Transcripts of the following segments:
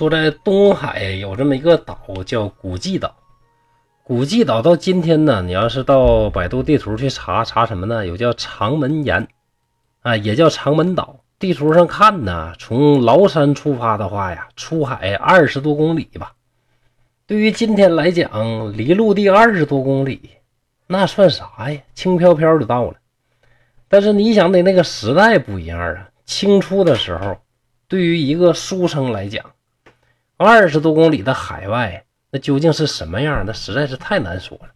说在东海有这么一个岛叫古迹岛，古迹岛到今天呢，你要是到百度地图去查查什么呢？有叫长门岩，啊，也叫长门岛。地图上看呢，从崂山出发的话呀，出海二十多公里吧。对于今天来讲，离陆地二十多公里，那算啥呀？轻飘飘就到了。但是你想的那个时代不一样啊，清初的时候，对于一个书生来讲，二十多公里的海外，那究竟是什么样？那实在是太难说了。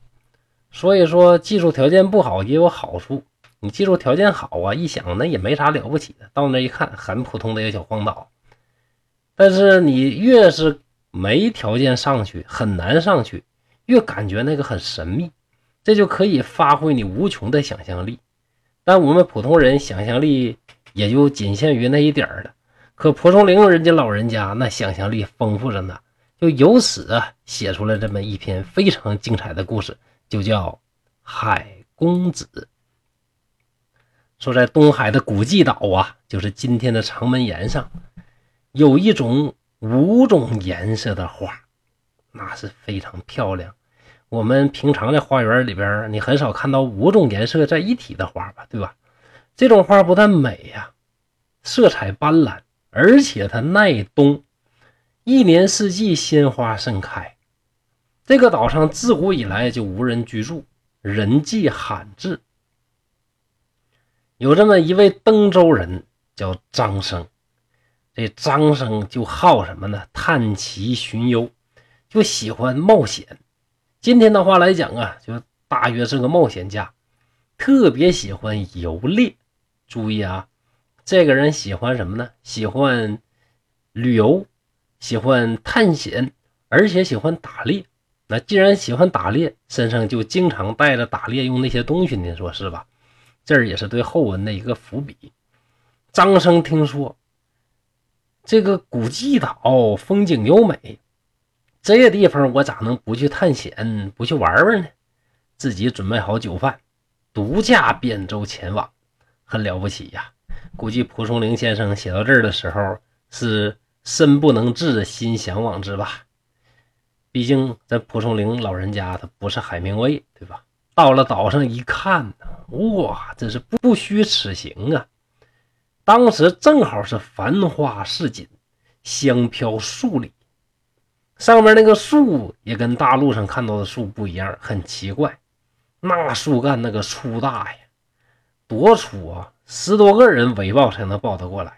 所以说，技术条件不好也有好处。你技术条件好啊，一想那也没啥了不起的。到那一看，很普通的一个小荒岛。但是你越是没条件上去，很难上去，越感觉那个很神秘。这就可以发挥你无穷的想象力。但我们普通人想象力也就仅限于那一点了。可蒲松龄人家老人家那想象力丰富着呢，就由此啊写出了这么一篇非常精彩的故事，就叫《海公子》。说在东海的古迹岛啊，就是今天的长门岩上，有一种五种颜色的花，那是非常漂亮。我们平常在花园里边，你很少看到五种颜色在一体的花吧，对吧？这种花不但美呀，色彩斑斓。而且它耐冬，一年四季鲜花盛开。这个岛上自古以来就无人居住，人迹罕至。有这么一位登州人叫张生，这张生就好什么呢？探奇寻幽，就喜欢冒险。今天的话来讲啊，就大约是个冒险家，特别喜欢游猎。注意啊！这个人喜欢什么呢？喜欢旅游，喜欢探险，而且喜欢打猎。那既然喜欢打猎，身上就经常带着打猎用那些东西，你说是吧？这也是对后文的一个伏笔。张生听说这个古迹岛风景优美，这个地方我咋能不去探险、不去玩玩呢？自己准备好酒饭，独驾扁舟前往，很了不起呀！估计蒲松龄先生写到这儿的时候是身不能至，心向往之吧。毕竟这蒲松龄老人家他不是海明威，对吧？到了岛上一看，哇，真是不虚此行啊！当时正好是繁花似锦，香飘数里，上面那个树也跟大陆上看到的树不一样，很奇怪。那树干那个粗大呀，多粗啊！十多个人围抱才能抱得过来。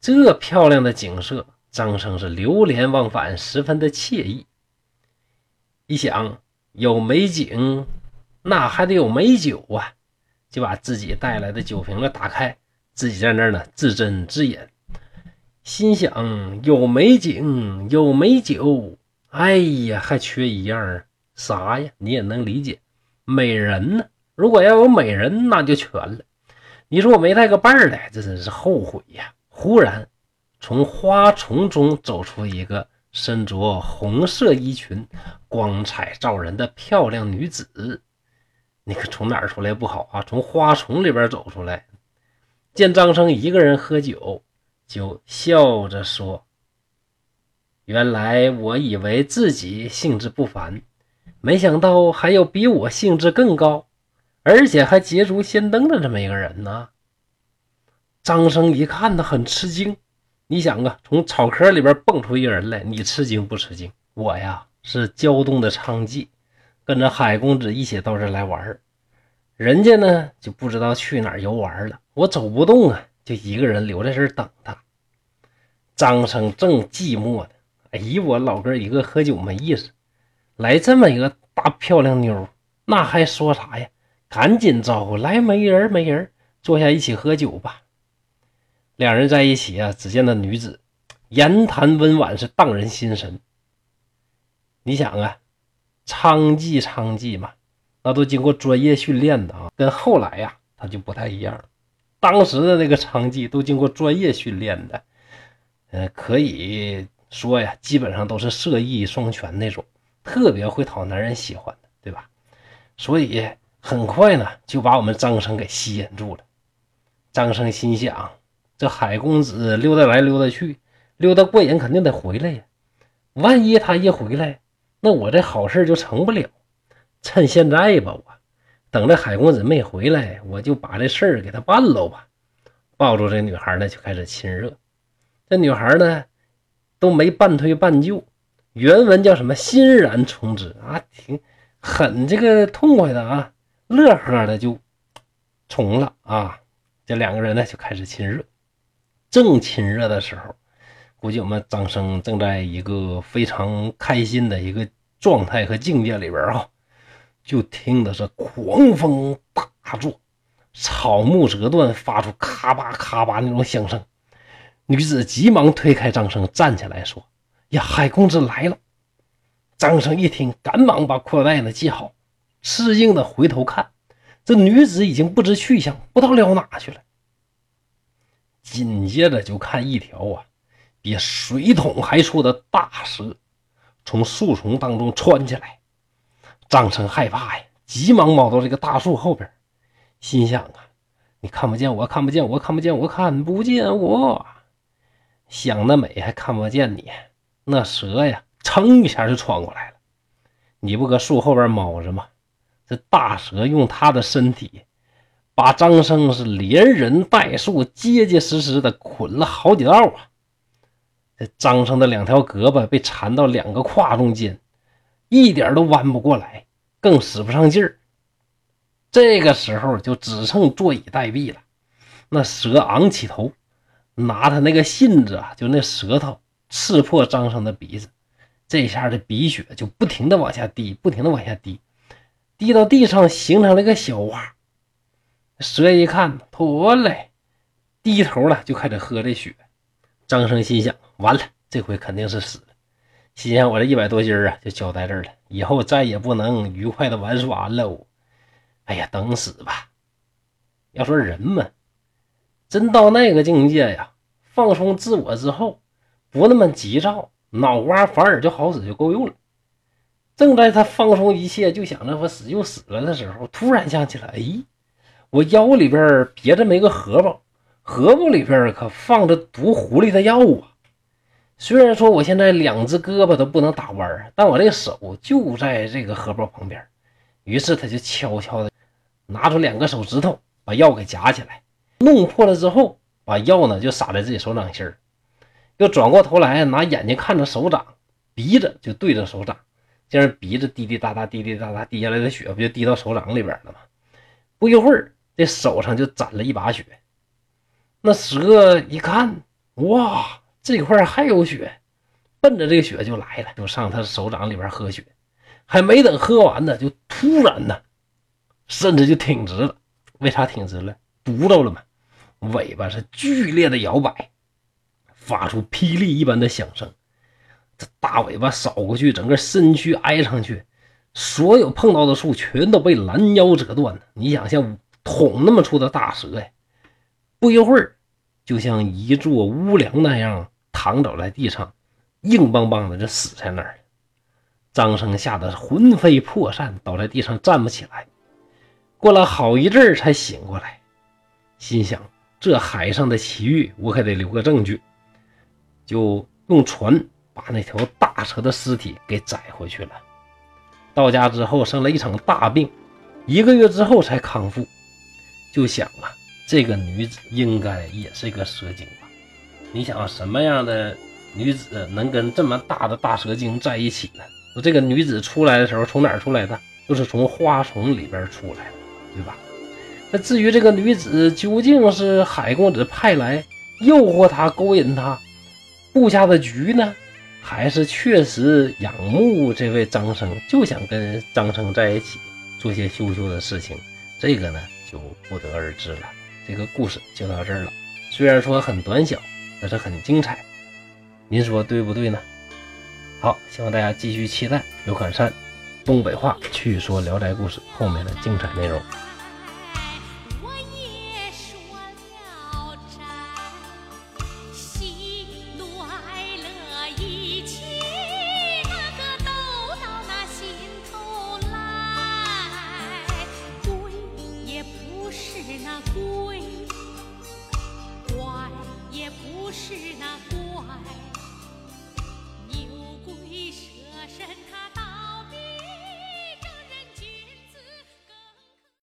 这漂亮的景色，张生是流连忘返，十分的惬意。一想有美景，那还得有美酒啊，就把自己带来的酒瓶子打开，自己在那儿呢自斟自饮，心想有美景，有美酒，哎呀，还缺一样啥呀？你也能理解，美人呢？如果要有美人，那就全了。你说我没带个伴儿来，这真是后悔呀！忽然，从花丛中走出一个身着红色衣裙、光彩照人的漂亮女子。你可从哪儿出来不好啊？从花丛里边走出来，见张生一个人喝酒，就笑着说：“原来我以为自己兴致不凡，没想到还有比我兴致更高。”而且还捷足先登的这么一个人呢？张生一看呢，很吃惊。你想啊，从草壳里边蹦出一个人来，你吃惊不吃惊？我呀是胶东的娼妓，跟着海公子一起到这来玩人家呢就不知道去哪儿游玩了，我走不动啊，就一个人留在这儿等他。张生正寂寞呢，哎呦，我老哥一个喝酒没意思，来这么一个大漂亮妞，那还说啥呀？赶紧招呼来，没人，没人，坐下一起喝酒吧。两人在一起啊，只见那女子言谈温婉，是荡人心神。你想啊，娼妓，娼妓嘛，那都经过专业训练的啊，跟后来呀，他就不太一样。当时的那个娼妓都经过专业训练的，呃，可以说呀，基本上都是色艺双全那种，特别会讨男人喜欢的，对吧？所以。很快呢，就把我们张生给吸引住了。张生心想：这海公子溜达来溜达去，溜达过瘾，肯定得回来呀。万一他一回来，那我这好事就成不了。趁现在吧，我等着海公子没回来，我就把这事儿给他办了吧。抱住这女孩呢，就开始亲热。这女孩呢，都没半推半就。原文叫什么？欣然从之啊，挺很这个痛快的啊，乐呵的就从了啊。这两个人呢就开始亲热。正亲热的时候，估计我们张生正在一个非常开心的一个状态和境界里边啊，就听的是狂风大作，草木折断，发出咔吧咔吧那种响声。女子急忙推开张生，站起来说。呀，海公子来了！张生一听，赶忙把裤带呢系好，吃惊的回头看，这女子已经不知去向，不知道撩哪去了。紧接着就看一条啊，比水桶还粗的大蛇从树丛当中窜起来。张成害怕呀，急忙猫到这个大树后边，心想啊，你看不见我，看不见我，看不见我，看不见我，想得美，还看不见你。那蛇呀，噌一下就窜过来了。你不搁树后边猫着吗？这大蛇用它的身体把张生是连人带树结结实实的捆了好几道啊！这张生的两条胳膊被缠到两个胯中间，一点都弯不过来，更使不上劲儿。这个时候就只剩坐以待毙了。那蛇昂起头，拿他那个信子啊，就那舌头。刺破张生的鼻子，这下的鼻血就不停的往下滴，不停的往下滴，滴到地上形成了一个小洼。蛇一看，妥嘞，低头了，就开始喝这血。张生心想：完了，这回肯定是死了。心想：我这一百多斤啊，就交在这儿了，以后再也不能愉快的玩耍了。哎呀，等死吧！要说人嘛，真到那个境界呀，放松自我之后。不那么急躁，脑瓜反而就好使，就够用了。正在他放松一切，就想着我死就死了的时候，突然想起来，哎，我腰里边别着没个荷包，荷包里边可放着毒狐狸的药啊。虽然说我现在两只胳膊都不能打弯但我这个手就在这个荷包旁边。于是他就悄悄的拿出两个手指头，把药给夹起来，弄破了之后，把药呢就撒在自己手掌心。又转过头来，拿眼睛看着手掌，鼻子就对着手掌，这样鼻子滴滴答答、滴滴答答滴下来的血，不就滴到手掌里边了吗？不一会儿，这手上就沾了一把血。那蛇一看，哇，这块还有血，奔着这个血就来了，就上他手掌里边喝血。还没等喝完呢，就突然呢，身子就挺直了。为啥挺直了？毒到了吗？尾巴是剧烈的摇摆。发出霹雳一般的响声，这大尾巴扫过去，整个身躯挨上去，所有碰到的树全都被拦腰折断你想像桶那么粗的大蛇呀，不一会儿就像一座屋梁那样躺倒在地上，硬邦邦的就死在那儿了。张生吓得魂飞魄散，倒在地上站不起来。过了好一阵儿才醒过来，心想：这海上的奇遇，我可得留个证据。就用船把那条大蛇的尸体给载回去了。到家之后生了一场大病，一个月之后才康复。就想啊，这个女子应该也是一个蛇精吧？你想什么样的女子能跟这么大的大蛇精在一起呢？说这个女子出来的时候从哪儿出来的？就是从花丛里边出来的，对吧？那至于这个女子究竟是海公子派来诱惑她、勾引她？布下的局呢，还是确实仰慕这位张生，就想跟张生在一起做些羞羞的事情，这个呢就不得而知了。这个故事就到这儿了，虽然说很短小，但是很精彩。您说对不对呢？好，希望大家继续期待刘侃山东北话去说《聊斋故事》后面的精彩内容。